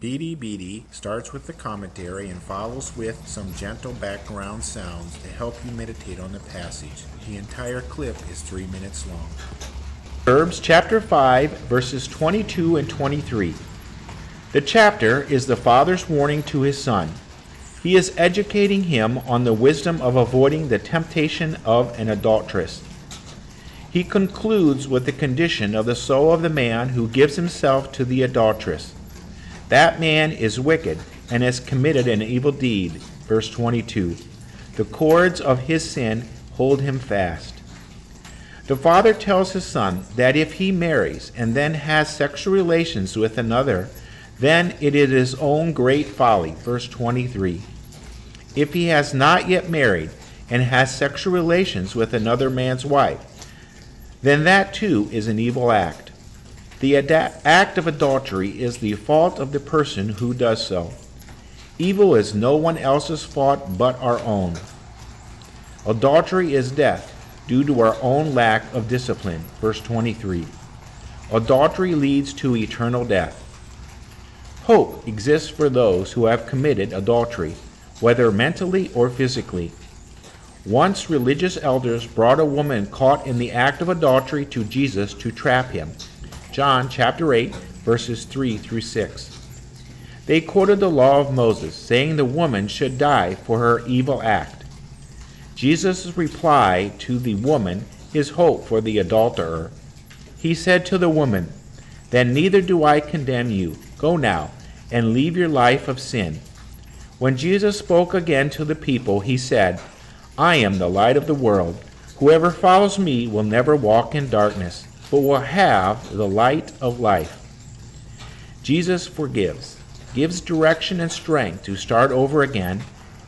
BDBD starts with the commentary and follows with some gentle background sounds to help you meditate on the passage. The entire clip is three minutes long. Proverbs chapter 5, verses 22 and 23. The chapter is the father's warning to his son. He is educating him on the wisdom of avoiding the temptation of an adulteress. He concludes with the condition of the soul of the man who gives himself to the adulteress. That man is wicked and has committed an evil deed. Verse 22. The cords of his sin hold him fast. The father tells his son that if he marries and then has sexual relations with another, then it is his own great folly. Verse 23. If he has not yet married and has sexual relations with another man's wife, then that too is an evil act. The act of adultery is the fault of the person who does so. Evil is no one else's fault but our own. Adultery is death due to our own lack of discipline. Verse 23. Adultery leads to eternal death. Hope exists for those who have committed adultery, whether mentally or physically. Once religious elders brought a woman caught in the act of adultery to Jesus to trap him. John chapter 8, verses 3 through 6. They quoted the law of Moses, saying the woman should die for her evil act. Jesus' reply to the woman is hope for the adulterer. He said to the woman, Then neither do I condemn you. Go now and leave your life of sin. When Jesus spoke again to the people, he said, I am the light of the world. Whoever follows me will never walk in darkness, but will have the light of life. Jesus forgives, gives direction and strength to start over again,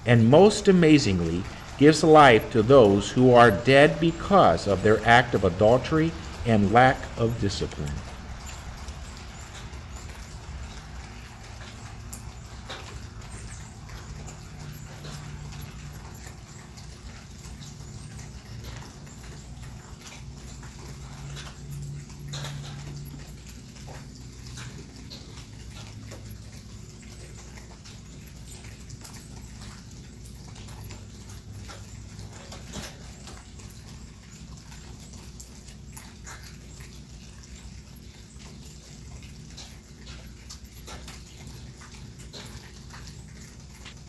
and most amazingly, gives life to those who are dead because of their act of adultery and lack of discipline.